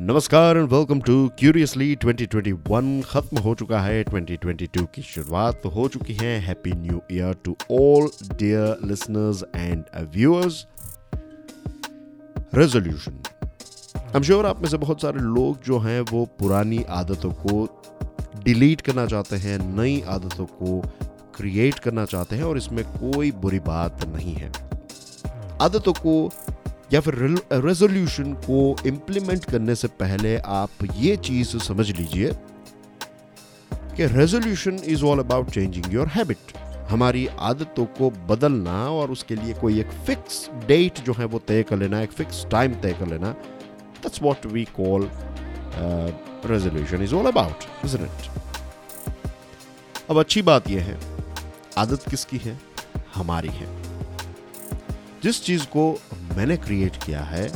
नमस्कार and welcome to curiously 2021 खत्म हो चुका है 2022 की शुरुआत हो चुकी है। Happy new year to all dear listeners and viewers resolution I am sure आप में से बहुत सारे लोग जो हैं वो पुरानी आदतों को डिलीट करना चाहते हैं, नई आदतों को क्रिएट करना चाहते हैं और इसमें कोई बुरी बात नहीं है। आदतों को या फिर रेजोल्यूशन को इम्प्लीमेंट करने से पहले आप ये चीज़ समझ लीजिए कि resolution is all about changing your habit हमारी आदतों को बदलना और उसके लिए कोई एक फिक्स डेट जो है वो तय कर लेना, एक फिक्स टाइम तय कर लेना that's what we call resolution is all about it अब अच्छी बात यह है, आदत किसकी है? हमारी है। जिस चीज़ को मैंने क्रिएट किया है,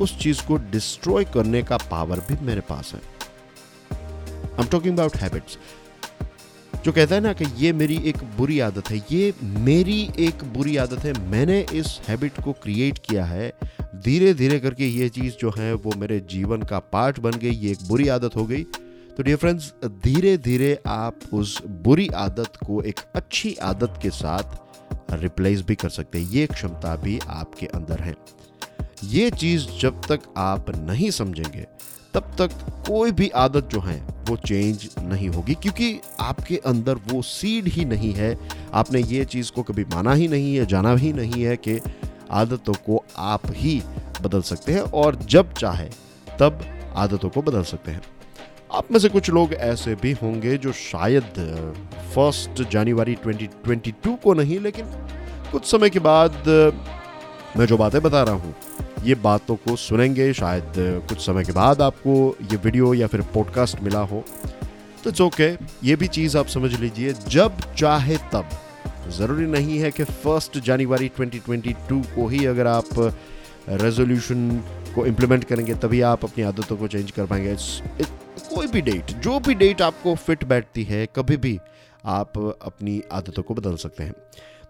उस चीज़ को डिस्ट्रॉय करने का पावर भी मेरे पास है। I am talking about habits जो कहता है ना कि ये मेरी एक बुरी आदत है, ये मेरी एक बुरी आदत है, मैंने इस हैबिट को क्रिएट किया है धीरे धीरे करके ये चीज़ जो है, वो मेरे जीवन का पार्ट बन गई, ये एक बुरी आदत हो गई। तो डियर फ्रेंड्स धीरे धीरे आप उस बुरी आदत को, एक अच्छी आदत के साथ रिप्लेस भी कर सकते हैं। ये क्षमता भी आपके अंदर है। ये चीज़ जब तक आप नहीं समझेंगे, तब तक कोई भी आदत जो है, वो चेंज नहीं होगी, क्योंकि आपके अंदर वो सीड ही नहीं है। आपने ये चीज़ को कभी माना ही नहीं है, जाना ही नहीं है कि आदतों को आप ही बदल सकते हैं, और जब चाहे, तब आदतों को बदल सकते हैं। आप में से कुछ लोग ऐसे भी होंगे जो शायद फ़र्स्ट जनवरी 2022 को नहीं, लेकिन कुछ समय के बाद मैं जो बातें बता रहा हूँ, ये बातों को सुनेंगे। शायद कुछ समय के बाद आपको ये वीडियो या फिर पॉडकास्ट मिला हो। तो इट्स ओके ये भी चीज़ आप समझ लीजिए। जब चाहे तब, ज़रूरी नहीं है कि फ़र्स्ट जनवरी 2022 को ही अगर आप रेजोल्यूशन को इम्प्लीमेंट करेंगे, तभी आप अपनी आदतों को चेंज कर पाएँगे। कोई भी डेट जो भी डेट आपको फिट बैठती है, कभी भी आप अपनी आदतों को बदल सकते हैं।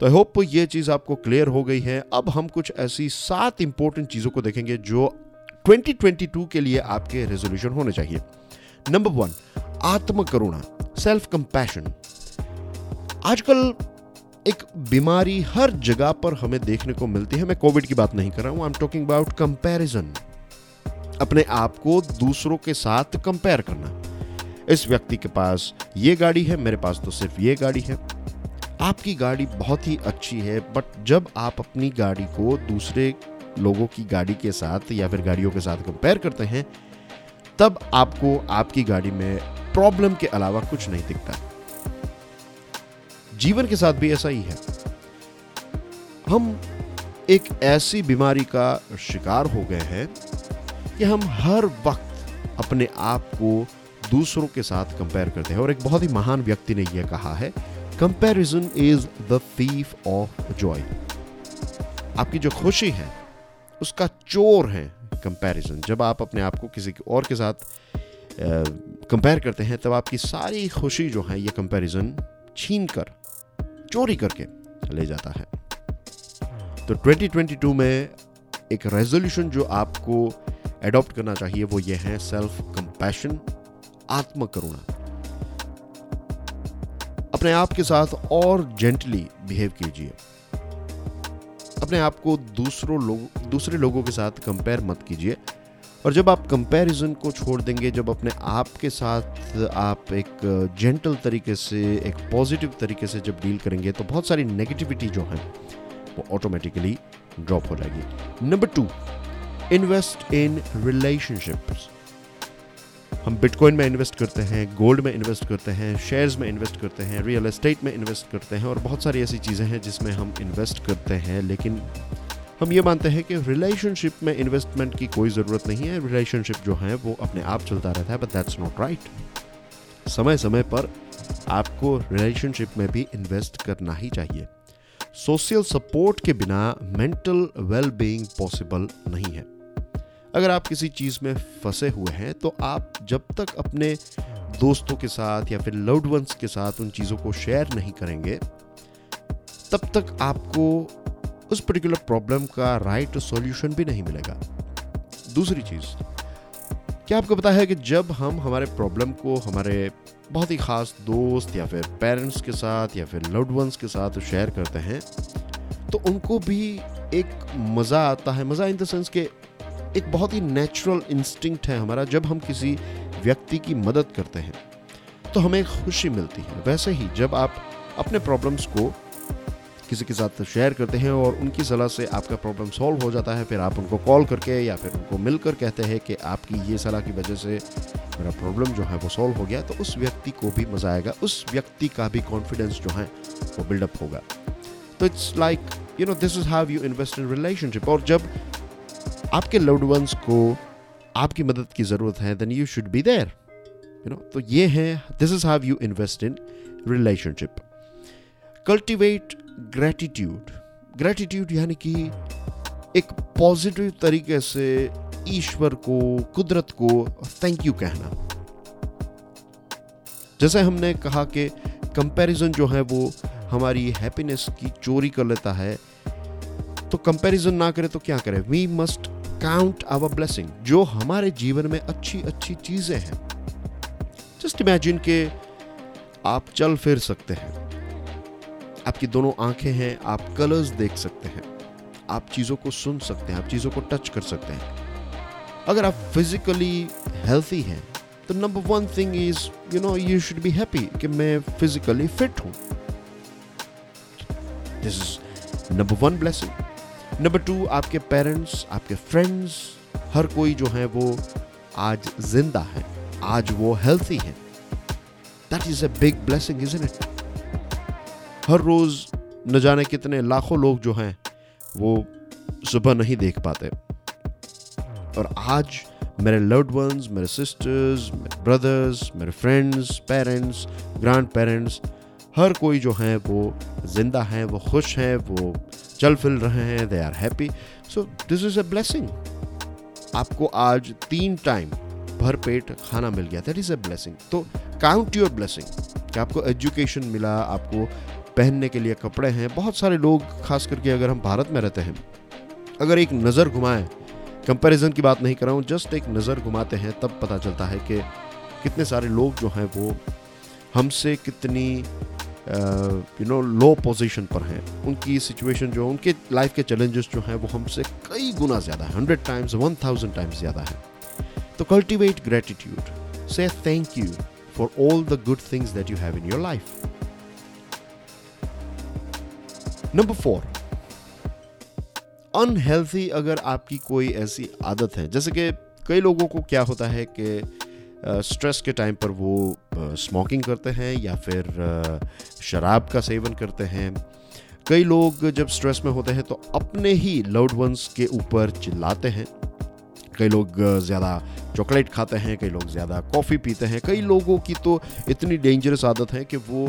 तो आई होप ये चीज़ आपको क्लियर हो गई है। अब हम कुछ ऐसी सात इंपॉर्टेंट चीज़ों को देखेंगे, जो 2022 के लिए आपके रेजोल्यूशन होने चाहिए। नंबर वन आत्म करुणा सेल्फ कंपैशन आजकल एक बीमारी हर जगह पर हमें देखने को मिलती है। मैं कोविड की बात नहीं कर रहा हूँ। I am talking about comparison अपने आप को दूसरों के साथ कंपेयर करना। इस व्यक्ति के पास ये गाड़ी है, मेरे पास तो सिर्फ़ ये गाड़ी है। आपकी गाड़ी बहुत ही अच्छी है बट जब आप अपनी गाड़ी को दूसरे लोगों की गाड़ी के साथ या फिर गाड़ियों के साथ कंपेयर करते हैं, तब आपको आपकी गाड़ी में प्रॉब्लम के अलावा कुछ नहीं दिखता। जीवन के साथ भी ऐसा ही है। हम एक ऐसी बीमारी का शिकार हो गए हैं कि हम हर वक्त अपने आप को दूसरों के साथ कंपेयर करते हैं। और एक बहुत ही महान व्यक्ति ने यह कहा है comparison is the thief of joy आपकी जो खुशी है, उसका चोर है कंपैरिजन जब आप अपने आप को किसी और के साथ कंपेयर करते हैं, तब आपकी सारी खुशी जो है, ये कंपैरिजन छीन कर चोरी करके ले जाता है। तो 2022 में एक रेजोल्यूशन जो आपको एडॉप्ट करना चाहिए वो ये है सेल्फ कंपैशन आत्म करुणा अपने आप के साथ और जेंटली बिहेव कीजिए। अपने आप को दूसरों लोग, दूसरे लोगों के साथ कंपेयर मत कीजिए। और जब आप कंपैरिजन को छोड़ देंगे, जब अपने आप के साथ आप एक जेंटल तरीके से, एक पॉजिटिव तरीके से जब डील करेंगे तो बहुत सारी नेगेटिविटी जो है, वो ऑटोमेटिकली ड्रॉप हो जाएगी। Number two invest in relationships हम बिटकॉइन में इन्वेस्ट करते हैं गोल्ड में इन्वेस्ट करते हैं शेयर्स में इन्वेस्ट करते हैं रियल एस्टेट में इन्वेस्ट करते हैं, और बहुत सारी ऐसी चीज़ें हैं जिसमें हम इन्वेस्ट करते हैं, लेकिन हम ये मानते हैं कि रिलेशनशिप में इन्वेस्टमेंट की कोई ज़रूरत नहीं है। रिलेशनशिप जो है, वो अपने आप चलता रहता है बट दैट्स नॉट राइट समय समय पर आपको रिलेशनशिप में भी इन्वेस्ट करना ही चाहिए। सोशल सपोर्ट के बिना मेंटल वेल बीइंग पॉसिबल नहीं है। अगर आप किसी चीज़ में फंसे हुए हैं तो आप जब तक अपने दोस्तों के साथ या फिर लव्ड वंस के साथ उन चीज़ों को शेयर नहीं करेंगे, तब तक आपको उस पर्टिकुलर प्रॉब्लम का राइट सॉल्यूशन भी नहीं मिलेगा। दूसरी चीज़, क्या आपको पता है कि जब हम हमारे प्रॉब्लम को हमारे बहुत ही ख़ास दोस्त या फिर पेरेंट्स के साथ या फिर लव्ड वंस के साथ शेयर करते हैं तो उनको भी एक मज़ा आता है, मज़ा इन द सेंस के एक बहुत ही नेचुरल इंस्टिंक्ट है हमारा जब हम किसी व्यक्ति की मदद करते हैं। तो हमें खुशी मिलती है। वैसे ही जब आप अपने प्रॉब्लम्स को किसी के साथ शेयर करते हैं और उनकी सलाह से आपका प्रॉब्लम सॉल्व हो जाता है, फिर आप उनको कॉल करके या फिर उनको मिलकर कहते हैं कि आपकी ये सलाह की वजह से मेरा प्रॉब्लम जो है वो सॉल्व हो गया तो उस व्यक्ति को भी मज़ा आएगा, उस व्यक्ति का भी कॉन्फिडेंस जो है वो बिल्डअप होगा। तो it's like you know this is how you invest in relationship और जब आपके लव्ड वंस को आपकी मदद की ज़रूरत है then you should be there you know तो ये है this is how you invest in relationship cultivate gratitude gratitude यानी कि एक पॉजिटिव तरीके से ईश्वर को, कुदरत को थैंक यू कहना। जैसे हमने कहा कि कंपैरिजन जो है वो हमारी हैप्पीनेस की चोरी कर लेता है तो कंपैरिजन ना करें तो क्या करें? We must count our blessing जो हमारे जीवन में अच्छी अच्छी चीज़ें हैं। जस्ट इमेजिन के आप चल फिर सकते हैं। आपकी दोनों आँखें हैं, आप कलर्स देख सकते हैं। आप चीज़ों को सुन सकते हैं, आप चीज़ों को टच कर सकते हैं। अगर आप फिजिकली हेल्थी हैं तो number one thing is you know you should be happy कि मैं फिजिकली फिट हूँ। This is number one blessing number two आपके पेरेंट्स आपके फ्रेंड्स हर कोई जो है वो आज ज़िंदा है, आज वो हेल्थी है। That is a big blessing is it हर रोज न जाने कितने लाखों लोग जो हैं, वो सुबह नहीं देख पाते। और आज मेरे लव्ड वंस मेरे सिस्टर्स मेरे ब्रदर्स मेरे फ्रेंड्स पेरेंट्स ग्रैंड पेरेंट्स हर कोई जो है, वो ज़िंदा है, वो खुश हैं, वो चल फिर रहे हैं they are happy so this is a blessing आपको आज तीन टाइम भर पेट खाना मिल गया। दैट इज़ अ ब्लेसिंग तो काउंट योर ब्लेसिंग कि आपको एजुकेशन मिला? आपको पहनने के लिए कपड़े हैं। बहुत सारे लोग, खास करके अगर हम भारत में रहते हैं, अगर एक नज़र घुमाएँ कंपैरिजन की बात नहीं कर रहा हूँ जस्ट एक नज़र घुमाते हैं, तब पता चलता है कि कितने सारे लोग जो हैं वो हमसे कितनी यू नो लो पोजीशन पर हैं। उनकी सिचुएशन जो, उनके लाइफ के चैलेंजेस जो हैं, वो हमसे कई गुना ज़्यादा है। Hundred times one thousand times ज़्यादा है। तो कल्टिवेट ग्रेटिट्यूड से thank you for all the good things that you have in your life number four unhealthy अगर आपकी कोई ऐसी आदत है, जैसे कि कई लोगों को क्या होता है कि स्ट्रेस के टाइम पर वो स्मोकिंग करते हैं या फिर शराब का सेवन करते हैं। कई लोग जब स्ट्रेस में होते हैं तो अपने ही लव्ड वंस के ऊपर चिल्लाते हैं। कई लोग ज़्यादा चॉकलेट खाते हैं, कई लोग ज़्यादा कॉफ़ी पीते हैं। कई लोगों की तो इतनी डेंजरस आदत है कि वो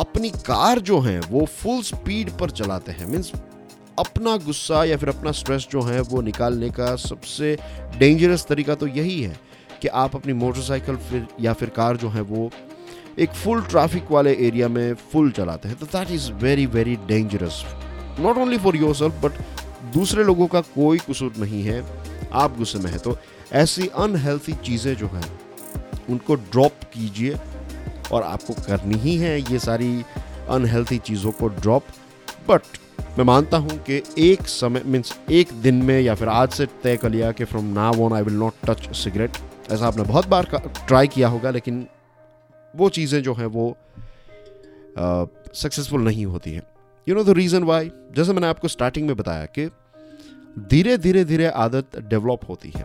अपनी कार जो है, वो फुल स्पीड पर चलाते हैं। मीन्स अपना गुस्सा या फिर अपना स्ट्रेस जो है, वो निकालने का सबसे डेंजरस तरीका तो यही है कि आप अपनी मोटरसाइकिल फिर या फिर कार जो है, वो एक फुल ट्रैफ़िक वाले एरिया में फुल चलाते हैं। तो that is very very dangerous not only for yourself but दूसरे लोगों का कोई कसूर नहीं है। आप गुस्से में है। तो ऐसी अनहेल्थी चीज़ें जो हैं, उनको ड्रॉप कीजिए। और आपको करनी ही है ये सारी अनहेल्थी चीज़ों को ड्रॉप बट मैं मानता हूँ कि एक समय मीन्स एक दिन में या फिर आज से तय कर लिया कि from now on I will not touch cigarette ऐसा आपने बहुत बार ट्राई किया होगा लेकिन वो चीज़ें जो हैं वो सक्सेसफुल uh, नहीं होती हैं. You know the reason why जैसे मैंने आपको स्टार्टिंग में बताया कि धीरे धीरे धीरे आदत डेवलप होती है.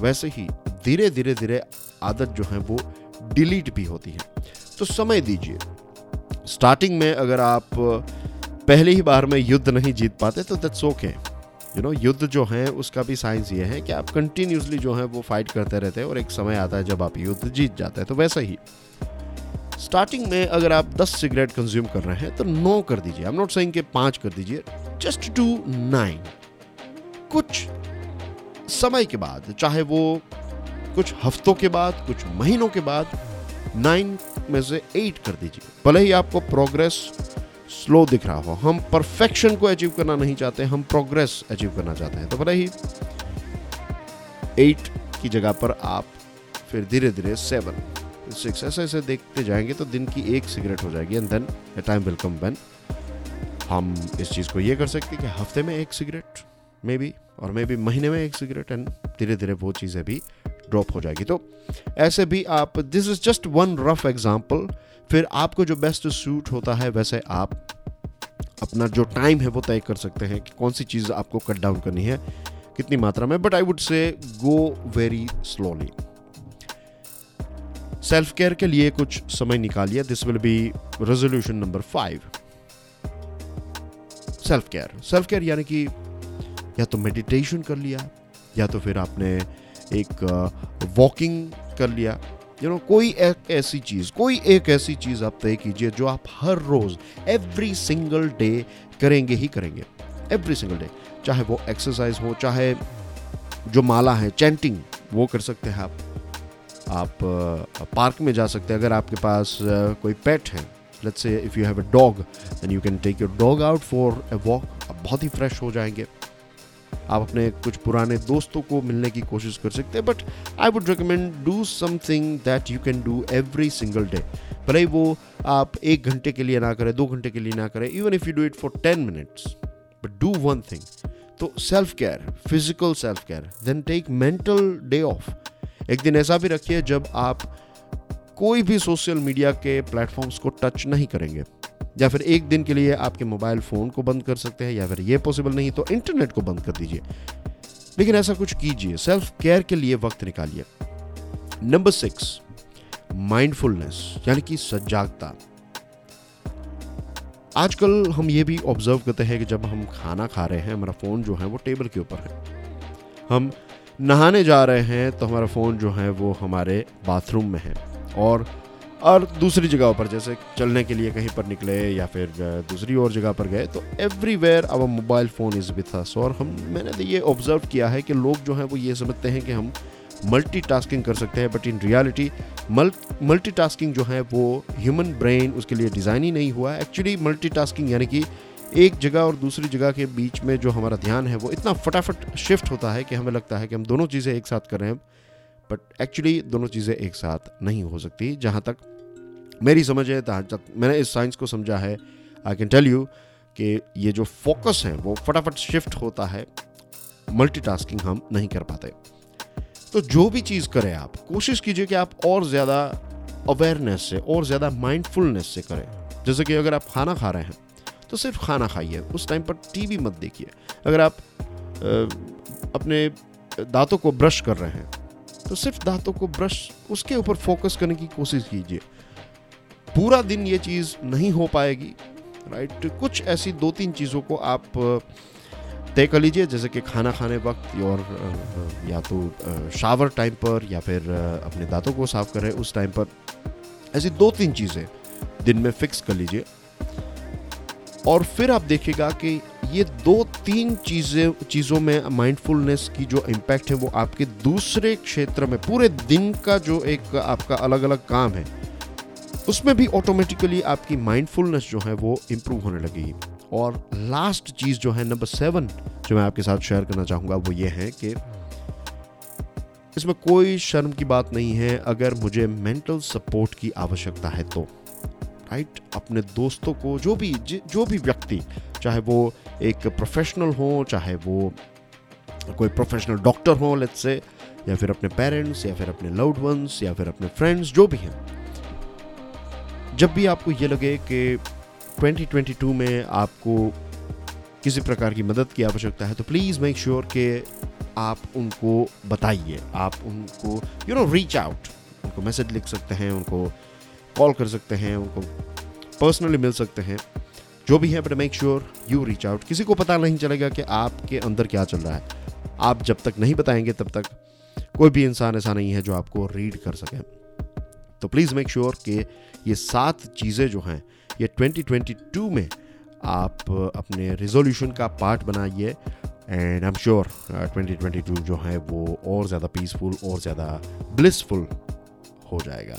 वैसे ही धीरे धीरे धीरे आदत जो है वो डिलीट भी होती है। तो समय दीजिए। स्टार्टिंग में अगर आप पहली ही बार में युद्ध नहीं जीत पाते तो दैट्स ओके यू नो युद्ध जो है, उसका भी साइंस ये है कि आप कंटिन्यूसली जो है, वो फाइट करते रहते हैं और एक समय आता है जब आप युद्ध जीत जाते हैं तो वैसा ही। स्टार्टिंग में अगर आप 10 सिगरेट कंज्यूम कर रहे हैं तो नौ कर दीजिए। आई एम नॉट सेइंग कि पाँच कर दीजिए जस्ट टू नाइन कुछ समय के बाद, चाहे वो कुछ हफ्तों के बाद, कुछ महीनों के बाद नाइन में से एट कर दीजिए। भले ही आपको प्रोग्रेस स्लो दिख रहा हो, हम परफेक्शन को अचीव करना नहीं चाहते, हम प्रोग्रेस अचीव करना चाहते हैं। तो भले ही एट की जगह पर आप फिर धीरे धीरे सेवन सिक्स ऐसे ऐसे देखते जाएँगे तो दिन की एक सिगरेट हो जाएगी and then a time will come when हम इस चीज़ को ये कर सकते हैं कि हफ़्ते में एक सिगरेट मे बी और मे बी महीने में एक सिगरेट एंड धीरे धीरे वो चीज़ें भी ड्रॉप हो जाएगी। तो ऐसे भी आप this is just one rough example फिर आपको जो बेस्ट सूट होता है, वैसे आप अपना जो टाइम है, वो तय कर सकते हैं कि कौन सी चीज़ आपको कट डाउन करनी है, कितनी मात्रा में but I would say go very slowly self care के लिए कुछ समय निकालिए this will be resolution number five self care self care यानी कि या तो मेडिटेशन कर लिया, या तो फिर आपने एक वॉकिंग कर लिया। यू नो कोई एक ऐसी चीज़, कोई एक ऐसी चीज़ आप तय कीजिए जो आप हर रोज़ एवरी सिंगल डे करेंगे ही करेंगे। एवरी सिंगल डे चाहे वो एक्सरसाइज हो, चाहे जो माला है चैंटिंग वो कर सकते हैं आप। आप पार्क में जा सकते हैं। अगर आपके पास कोई पेट है let's say if you have a dog then you can take your dog out for a walk आप बहुत ही फ्रेश हो जाएँगे। आप अपने कुछ पुराने दोस्तों को मिलने की कोशिश कर सकते हैं but I would recommend do something that you can do every single day भले ही वो आप एक घंटे के लिए ना करें, दो घंटे के लिए ना करें even if you do it for ten minutes but do one thing तो self care physical self care then take mental day off एक दिन ऐसा भी रखिए जब आप कोई भी सोशल मीडिया के प्लेटफॉर्म्स को टच नहीं करेंगे। या फिर एक दिन के लिए आपके मोबाइल फ़ोन को बंद कर सकते हैं, या फिर ये पॉसिबल नहीं तो इंटरनेट को बंद कर दीजिए। लेकिन ऐसा कुछ कीजिए सेल्फ केयर के लिए वक्त निकालिए। नंबर सिक्स माइंडफुलनेस यानी कि सजागता। आजकल हम ये भी ऑब्ज़र्व करते हैं कि जब हम खाना खा रहे हैं, हमारा फ़ोन जो है वो टेबल के ऊपर है। हम नहाने जा रहे हैं तो हमारा फ़ोन जो है वो हमारे बाथरूम में है। और और दूसरी जगह पर, जैसे चलने के लिए कहीं पर निकले या फिर दूसरी और जगह पर गए तो एवरीवेयर अब mobile phone is with us और हम, मैंने तो ये ऑब्ज़र्व किया है कि लोग जो हैं वो ये समझते हैं कि हम मल्टीटास्किंग कर सकते हैं बट इन रियलिटी मल्टीटास्किंग जो है वो ह्यूमन ब्रेन उसके लिए डिज़ाइन ही नहीं हुआ। है एक्चुअली मल्टीटास्किंग यानी कि एक जगह और दूसरी जगह के बीच में जो हमारा ध्यान है वो इतना फटाफट शिफ्ट होता है कि हमें लगता है कि हम दोनों चीज़ें एक साथ कर रहे हैं। बट एक्चुअली दोनों चीज़ें एक साथ नहीं हो सकती, जहाँ तक मेरी समझ है, जहाँ तक मैंने इस साइंस को समझा है आई कैन टेल यू कि ये जो फोकस है, वो फटाफट शिफ्ट होता है मल्टीटास्किंग हम नहीं कर पाते। तो जो भी चीज़ करें आप, कोशिश कीजिए कि आप और ज़्यादा अवेयरनेस से, और ज़्यादा माइंडफुलनेस से करें। जैसे कि अगर आप खाना खा रहे हैं तो सिर्फ़ खाना खाइए, उस टाइम पर टीवी मत देखिए। अगर आप अपने दांतों को ब्रश कर रहे हैं तो सिर्फ़ दांतों को ब्रश, उसके ऊपर फोकस करने की कोशिश कीजिए। पूरा दिन ये चीज़ नहीं हो पाएगी राइट कुछ ऐसी दो तीन चीज़ों को आप तय कर लीजिए, जैसे कि खाना खाने वक्त और या तो शावर टाइम पर या फिर अपने दांतों को साफ़ करें उस टाइम पर। ऐसी दो तीन चीज़ें दिन में फिक्स कर लीजिए। और फिर आप देखिएगा कि ये दो तीन चीज़ें, चीज़ों में माइंडफुलनेस की जो इम्पैक्ट है वो आपके दूसरे क्षेत्र में, पूरे दिन का जो एक आपका अलग अलग काम है, उसमें भी ऑटोमेटिकली आपकी माइंडफुलनेस जो है वो इम्प्रूव होने लगेगी। और लास्ट चीज़ जो है नंबर सेवन जो मैं आपके साथ शेयर करना चाहूँगा, वो ये है कि इसमें कोई शर्म की बात नहीं है, अगर मुझे मेंटल सपोर्ट की आवश्यकता है तो। राइट अपने दोस्तों को, जो भी जो भी व्यक्ति चाहे वो एक प्रोफेशनल हो, चाहे वो कोई प्रोफेशनल डॉक्टर हो लेट्स से या फिर अपने पेरेंट्स या फिर अपने लव्ड वंस या फिर अपने फ्रेंड्स जो भी हैं। जब भी आपको ये लगे कि 2022 में आपको किसी प्रकार की मदद की आवश्यकता है तो प्लीज़ मेक श्योर कि आप उनको बताइए। आप उनको यू नो रीच आउट उनको मैसेज लिख सकते हैं, उनको कॉल कर सकते हैं, उनको पर्सनली मिल सकते हैं। जो भी है but make sure you reach out किसी को पता नहीं चलेगा कि आपके अंदर क्या चल रहा है। आप जब तक नहीं बताएँगे, तब तक कोई भी इंसान ऐसा नहीं है जो आपको रीड कर सके। तो प्लीज़ मेक श्योर कि ये सात चीज़ें जो हैं, ये 2022 में आप अपने रिजोल्यूशन का पार्ट बनाइए। एंड आई एम श्योर 2022 जो है, वो और ज़्यादा पीसफुल और ज़्यादा ब्लिसफुल हो जाएगा।